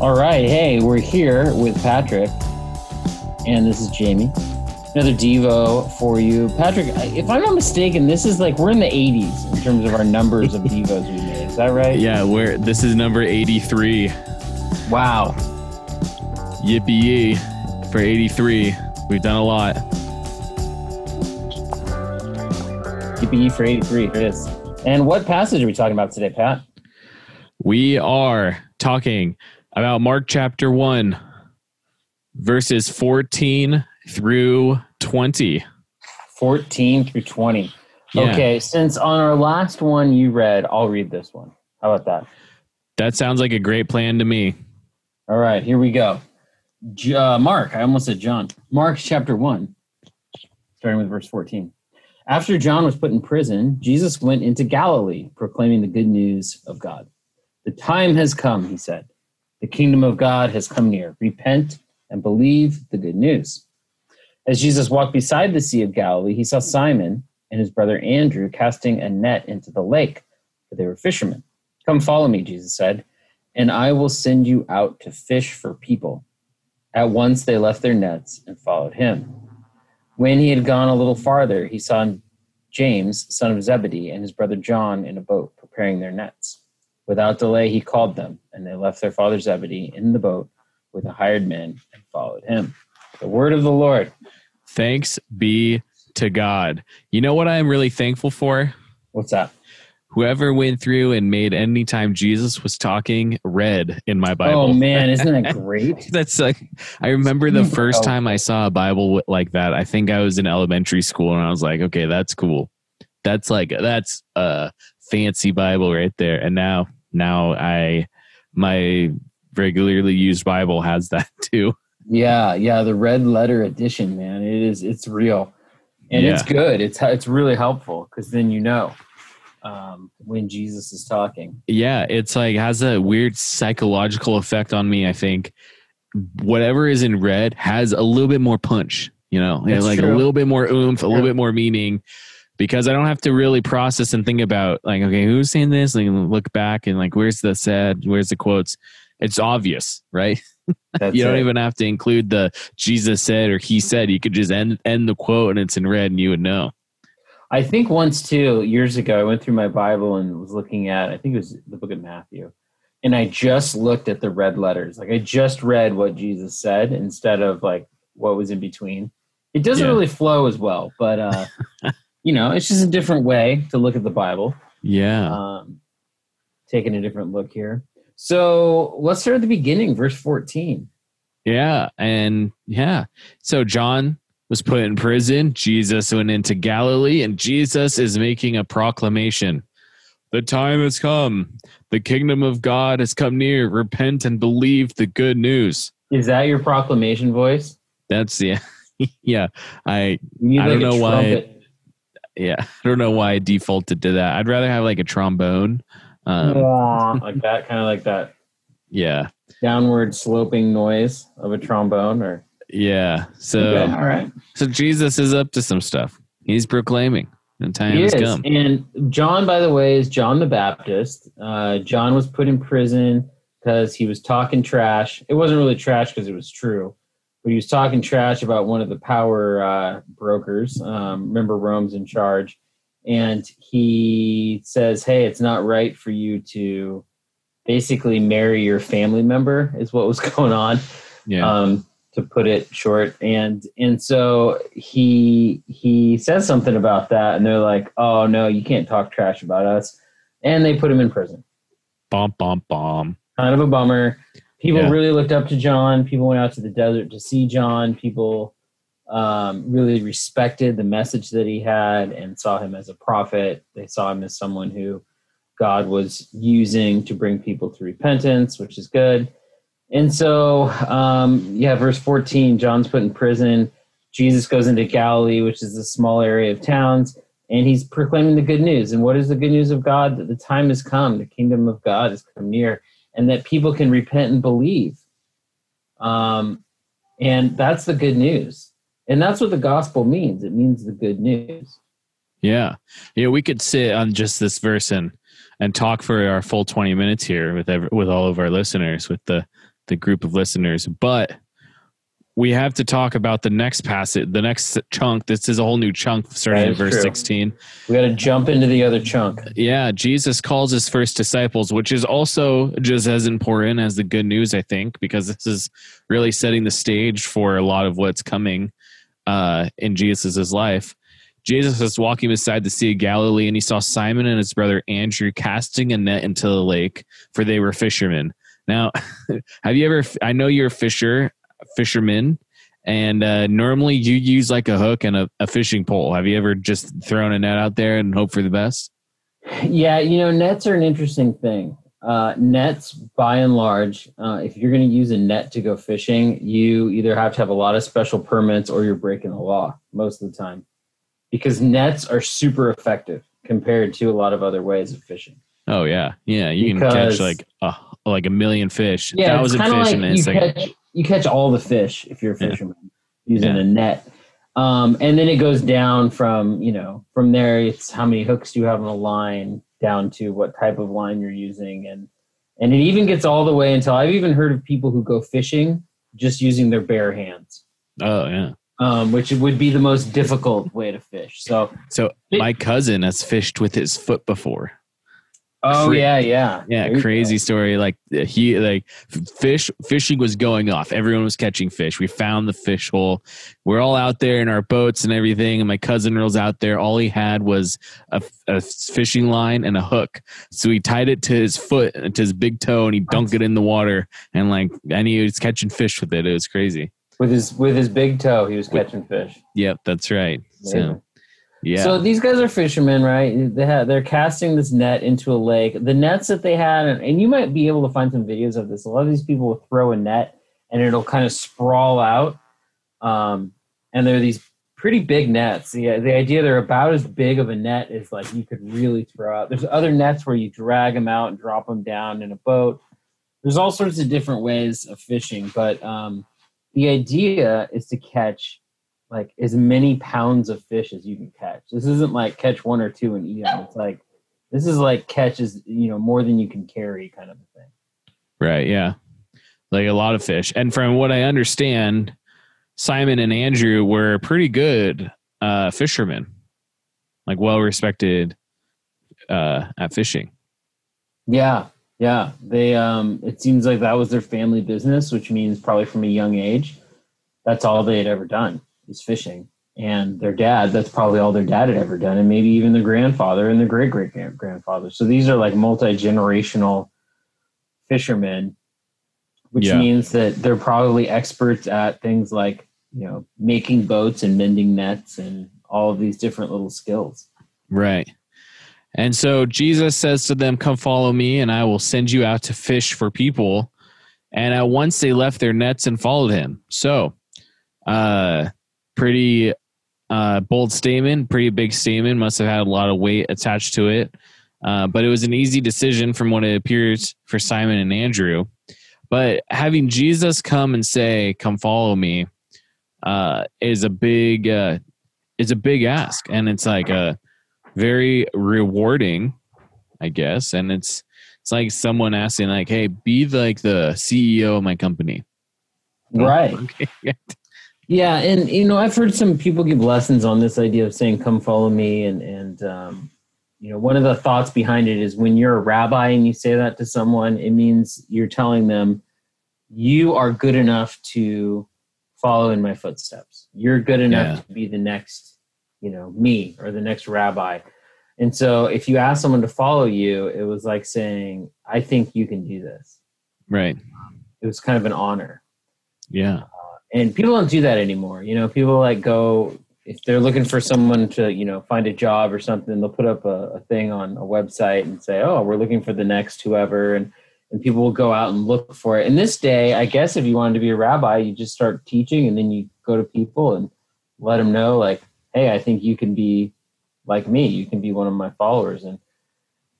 All right. Hey, we're here with Patrick, and this is Jamie. Another Devo for you. Patrick, if I'm not mistaken, this is like we're in the 80s in terms of our numbers of Devos we made. Is that right? Yeah, we're this is number 83. Wow. Yippee yee for 83. We've done a lot. Yippee for 83. Here it is. And what passage are we talking about today, Pat? We are talking about Mark chapter 1, verses 14 through 20. 14 through 20. Yeah. Okay, since on our last one you read, I'll read this one. How about that? That sounds like a great plan to me. All right, here we go. Uh, Mark, I almost said John. Mark chapter 1, starting with verse 14. After John was put in prison, Jesus went into Galilee, proclaiming the good news of God. The time has come, he said. The kingdom of God has come near. Repent and believe the good news. As Jesus walked beside the Sea of Galilee, he saw Simon and his brother Andrew casting a net into the lake, for they were fishermen. Come follow me, Jesus said, and I will send you out to fish for people. At once they left their nets and followed him. When he had gone a little farther, he saw James, son of Zebedee, and his brother John in a boat preparing their nets. Without delay, he called them, and they left their father Zebedee in the boat with the hired men and followed him. The word of the Lord. Thanks be to God. You know what I'm really thankful for? What's that? Whoever went through and made any time Jesus was talking red in my oh, Bible. Oh man, isn't that great? That's like I remember the first time I saw a Bible like that. I think I was in elementary school and I was like, okay, that's cool. That's like that's a fancy Bible right there. And now now I my regularly used Bible has that too. Yeah, yeah, the red letter edition, man. It is it's real. And it's good. It's it's really helpful because then you know um, when Jesus is talking. Yeah, it's like has a weird psychological effect on me. I think whatever is in red has a little bit more punch. You know, Yeah, like true. a little bit more oomph, a little bit more meaning. Because I don't have to really process and think about like, okay, who's saying this? Like, look back and like, where's the said? Where's the quotes? It's obvious, right? You don't it. even have to include the Jesus said or he said. You could just end end the quote and it's in red, and you would know. I think once too, years ago, I went through my Bible and was looking at, I think it was the book of Matthew, and I just looked at the red letters. Like I just read what Jesus said instead of like what was in between. It doesn't Yeah. really flow as well, but uh, you know, it's just a different way to look at the Bible. Yeah. Um, taking a different look here. So let's start at the beginning, verse 14. Yeah, and yeah. So John was put in prison. Jesus went into Galilee, and Jesus is making a proclamation. The time has come. The kingdom of God has come near. Repent and believe the good news. Is that your proclamation voice? That's yeah. yeah. I I don't like know why trumpet. Yeah. I don't know why I defaulted to that. I'd rather have like a trombone. Um, like that, kind of like that yeah. downward sloping noise of a trombone or Yeah. So Okay, all right so Jesus is up to some stuff. He's proclaiming. And time he has is come. and john by the way is john the baptist uh, john was put in prison because he was talking trash it wasn't really trash because it was true but he was talking trash about one of the power uh, brokers um, remember rome's in charge and he says hey it's not right for you to basically marry your family member is what was going on Yeah. um, to put it short. And and so he he says something about that, and they're like, "Oh no, you can't talk trash about us," and they put him in prison. bomb bomb bomb. Kind of a bummer. People Yeah. really looked up to John. People went out to the desert to see John. People um, really respected the message that he had and saw him as a prophet. They saw him as someone who God was using to bring people to repentance, which is good. And so, um, yeah, verse 14 John's put in prison. Jesus goes into Galilee, which is a small area of towns, and he's proclaiming the good news. And what is the good news of God? That the time has come, the kingdom of God has come near, and that people can repent and believe. Um, and that's the good news. And that's what the gospel means. It means the good news. Yeah. Yeah, we could sit on just this verse and and talk for our full 20 minutes here with every, with all of our listeners with the the group of listeners. But we have to talk about the next passage, the next chunk. This is a whole new chunk starting in verse true. 16. We got to jump into the other chunk. Yeah, Jesus calls his first disciples, which is also just as important as the good news, I think, because this is really setting the stage for a lot of what's coming uh, in Jesus' life. Jesus was walking beside the Sea of Galilee, and he saw Simon and his brother Andrew casting a net into the lake, for they were fishermen. Now, have you ever? I know you're a fisher, fisherman, and uh, normally you use like a hook and a, a fishing pole. Have you ever just thrown a net out there and hope for the best? Yeah, you know, nets are an interesting thing. Uh, nets, by and large, uh, if you're going to use a net to go fishing, you either have to have a lot of special permits or you're breaking the law most of the time because nets are super effective compared to a lot of other ways of fishing. Oh yeah, yeah. You can catch like a like a million fish, Yeah, thousand fish like in a second. catch, you catch all the fish if you're a Yeah. fisherman using Yeah. a net. Um, and then it goes down from, you know, from there, it's how many hooks do you have on a line down to what type of line you're using. And, and it even gets all the way until I've even heard of people who go fishing just using their bare hands, Oh yeah. um, which would be the most difficult way to fish. So, So my cousin has fished with his foot before. Oh Cra- yeah, yeah. Yeah, crazy go. story. Like uh, he like fish fishing was going off. Everyone was catching fish. We found the fish hole. We're all out there in our boats and everything. And my cousin rolls out there. All he had was a, a fishing line and a hook. So he tied it to his foot and to his big toe, and he dunked it in the water. And like, and he was catching fish with it. It was crazy. With his, with his big toe, he was With- catching fish. Yep, that's right. Amazing. So yeah, So these guys are fishermen, right? They have, they're casting this net into a lake. The nets that they had, and, and you might be able to find some videos of this. A lot of these people will throw a net and it'll kind of sprawl out. Um, and they're these pretty big nets. The, the idea they're about as big of a net as like you could really throw out. There's other nets where you drag them out and drop them down in a boat. There's all sorts of different ways of fishing, but um, the idea is to catch like as many pounds of fish as you can catch. This isn't like catch one or two and eat them. It's like this is like catches you know more than you can carry kind of a thing. Right, yeah. Like a lot of fish. And from what I understand, Simon and Andrew were pretty good uh fishermen. Like well respected uh at fishing. Yeah, yeah. They um it seems like that was their family business, which means probably from a young age, that's all they had ever done is fishing. And their dad, that's probably all their dad had ever done, and maybe even their grandfather and their great great grandfather. So these are like multi generational fishermen, which Yeah. means that they're probably experts at things like you know making boats and mending nets and all of these different little skills. Right. And so Jesus says to them, Come follow me, and I will send you out to fish for people. And at once they left their nets and followed him. So, uh, pretty uh, bold statement, pretty big statement, must have had a lot of weight attached to it. Uh, but it was an easy decision from what it appears for Simon and Andrew. But having Jesus come and say, Come follow me, uh, is a big, uh, is a big ask. And it's like a, very rewarding, I guess. And it's it's like someone asking, like, "Hey, be like the CEO of my company." Right. Yeah, and you know, I've heard some people give lessons on this idea of saying, "Come follow me," and and um, you know, one of the thoughts behind it is when you're a rabbi and you say that to someone, it means you're telling them you are good enough to follow in my footsteps. You're good enough Yeah. to be the next, you know, me or the next rabbi. And so, if you ask someone to follow you, it was like saying, "I think you can do this." right. It was kind of an honor Yeah. And people don't do that anymore. You know people like go if they're looking for someone to you know find a job or something they'll put up a, a thing on a website and say oh we're looking for the next whoever and and people will go out and look for it. And this day i guess if you wanted to be a rabbi you just start teaching and then you go to people and let them know like hey i think you can be like me. You can be one of my followers. And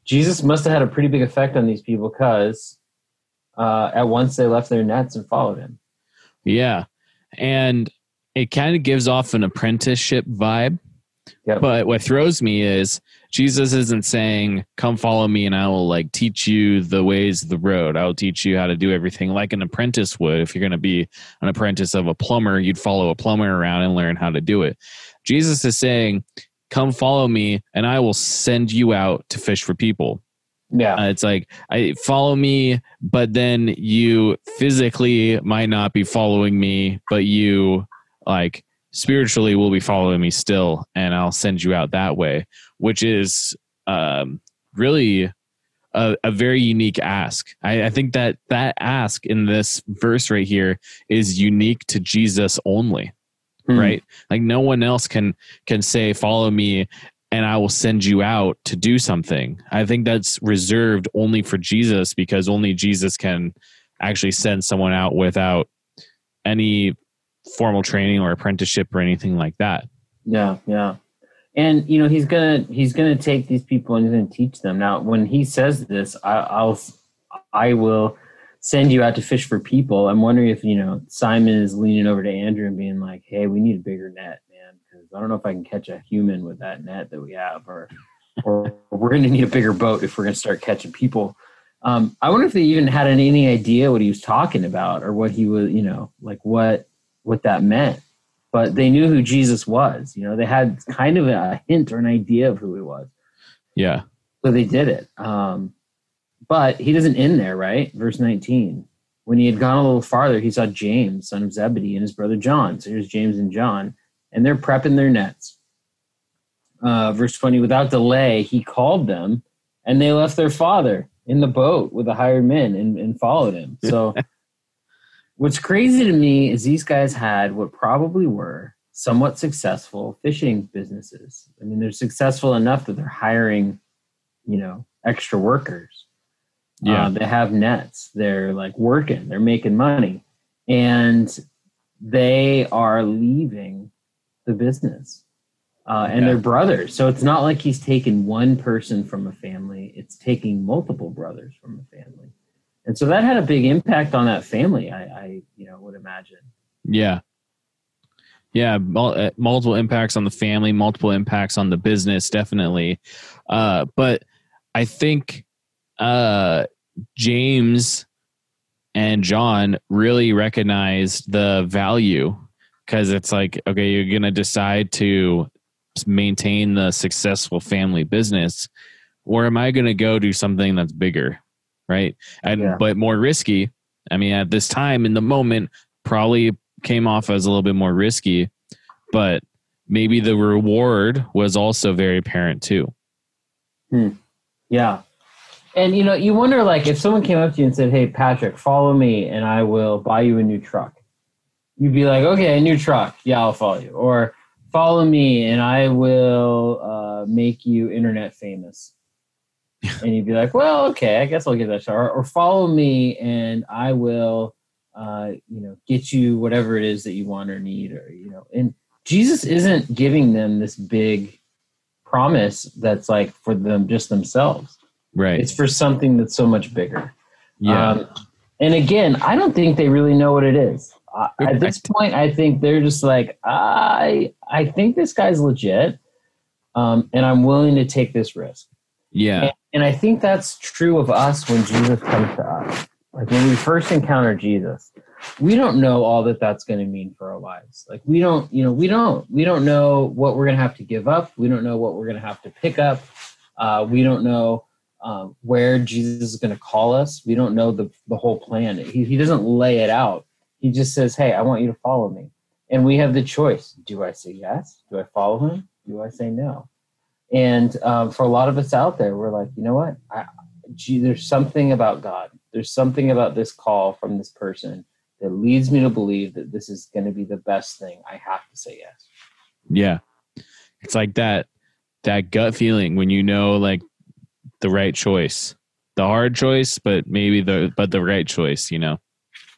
jesus must have had a pretty big effect on these people because uh, at once they left their nets and followed him. Yeah. And it kind of gives off an apprenticeship vibe. Yep. But what throws me is Jesus isn't saying, "Come follow me, and I will like teach you the ways of the road. I will teach you how to do everything like an apprentice would. If you're going to be an apprentice of a plumber, you'd follow a plumber around and learn how to do it." Jesus is saying, "Come follow me, and I will send you out to fish for people." Yeah. Uh, it's like I follow me, but then you physically might not be following me, but you like spiritually will be following me still, and I'll send you out that way, which is um, really a, a very unique ask. I, I think that that ask in this verse right here is unique to Jesus only Hmm. right like no one else can can say follow me and i will send you out to do something i think that's reserved only for jesus because only jesus can actually send someone out without any formal training or apprenticeship or anything like that Yeah, yeah. And you know he's gonna he's gonna take these people and he's gonna teach them. Now, when he says this, I, I'll I will send you out to fish for people. I'm wondering if you know Simon is leaning over to Andrew and being like, "Hey, we need a bigger net, I don't know if I can catch a human with that net that we have, or or we're gonna need a bigger boat if we're gonna start catching people." Um, I wonder if they even had any, any idea what he was talking about or what he was, you know, like what what that meant but they knew who Jesus was. You know, they had kind of a hint or an idea of who he was. yeah So they did it. Um, but he doesn't end there, right? Verse 19. When he had gone a little farther, he saw James, son of Zebedee, and his brother John. So here's James and John, and they're prepping their nets. Uh, verse 20, without delay, he called them, and they left their father in the boat with the hired men and, and followed him. So what's crazy to me is these guys had what probably were somewhat successful fishing businesses. I mean, they're successful enough that they're hiring, you know, extra workers. Yeah. Uh, they have nets. They're like working. They're making money, and they are leaving the business. Uh, and Yeah. they're brothers, so it's not like he's taking one person from a family. It's taking multiple brothers from a family, and so that had a big impact on that family. I, I you know, would imagine. Yeah. Yeah, uh, multiple impacts on the family, multiple impacts on the business, definitely. Uh, but I think uh, James and John really recognized the value because it's like, okay, you're going to decide to maintain the successful family business, or am I going to go do something that's bigger? Right. And, Yeah. but more risky. I mean, at this time in the moment, probably came off as a little bit more risky, but maybe the reward was also very apparent too. Hmm. Yeah. And you know, you wonder like if someone came up to you and said, "Hey, Patrick, follow me, and I will buy you a new truck," you'd be like, "Okay, a new truck, yeah, I'll follow you." Or follow me, and I will uh, make you internet famous. and you'd be like, "Well, okay, I guess I'll give that a shot." Or, or follow me, and I will, uh, you know, get you whatever it is that you want or need, or you know. And Jesus isn't giving them this big promise that's like for them just themselves. Right. It's for something that's so much bigger. yeah. Um, and again, I don't think they really know what it is. Uh, at this point, I think they're just like, I, I think this guy's legit, um, and I'm willing to take this risk. yeah. And, and I think that's true of us when Jesus comes to us. Like when we first encounter Jesus, we don't know all that that's going to mean for our lives. Like we don't, you know, we don't, we don't know what we're going to have to give up. We don't know what we're going to have to pick up. Uh, we don't know um, where Jesus is going to call us. We don't know the the whole plan. He he doesn't lay it out. He just says, "Hey, I want you to follow me," and we have the choice. Do I say yes? Do I follow him? Do I say no? And um, for a lot of us out there, we're like, you know what? I, gee, there's something about God. There's something about this call from this person that leads me to believe that this is going to be the best thing. I have to say yes. Yeah. It's like that that gut feeling when you know like the right choice. The hard choice, but maybe the but the right choice, you know.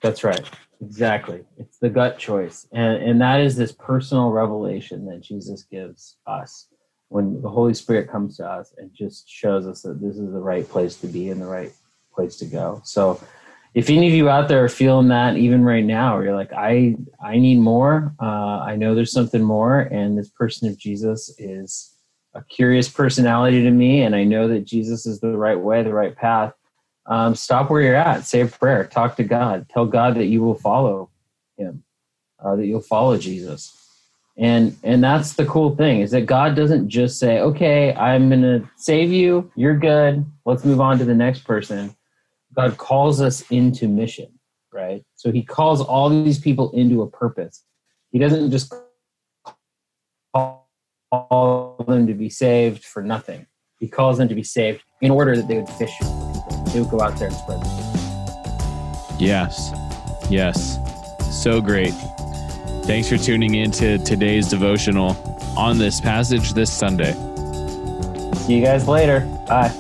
That's right. Exactly. It's the gut choice. And, and that is this personal revelation that Jesus gives us when the Holy Spirit comes to us and just shows us that this is the right place to be and the right place to go. So, if any of you out there are feeling that even right now, you're like, I I need more. Uh, I know there's something more, and this person of Jesus is a curious personality to me, and I know that Jesus is the right way, the right path. Um, stop where you're at. Say a prayer. Talk to God. Tell God that you will follow Him, uh, that you'll follow Jesus. And and that's the cool thing is that God doesn't just say, "Okay, I'm going to save you. You're good. Let's move on to the next person." God calls us into mission, right? So he calls all these people into a purpose. He doesn't just call them to be saved for nothing. He calls them to be saved in order that they would fish for people. They would go out there and spread the Yes. Yes. So great. Thanks for tuning in to today's devotional on this passage this Sunday. See you guys later. Bye.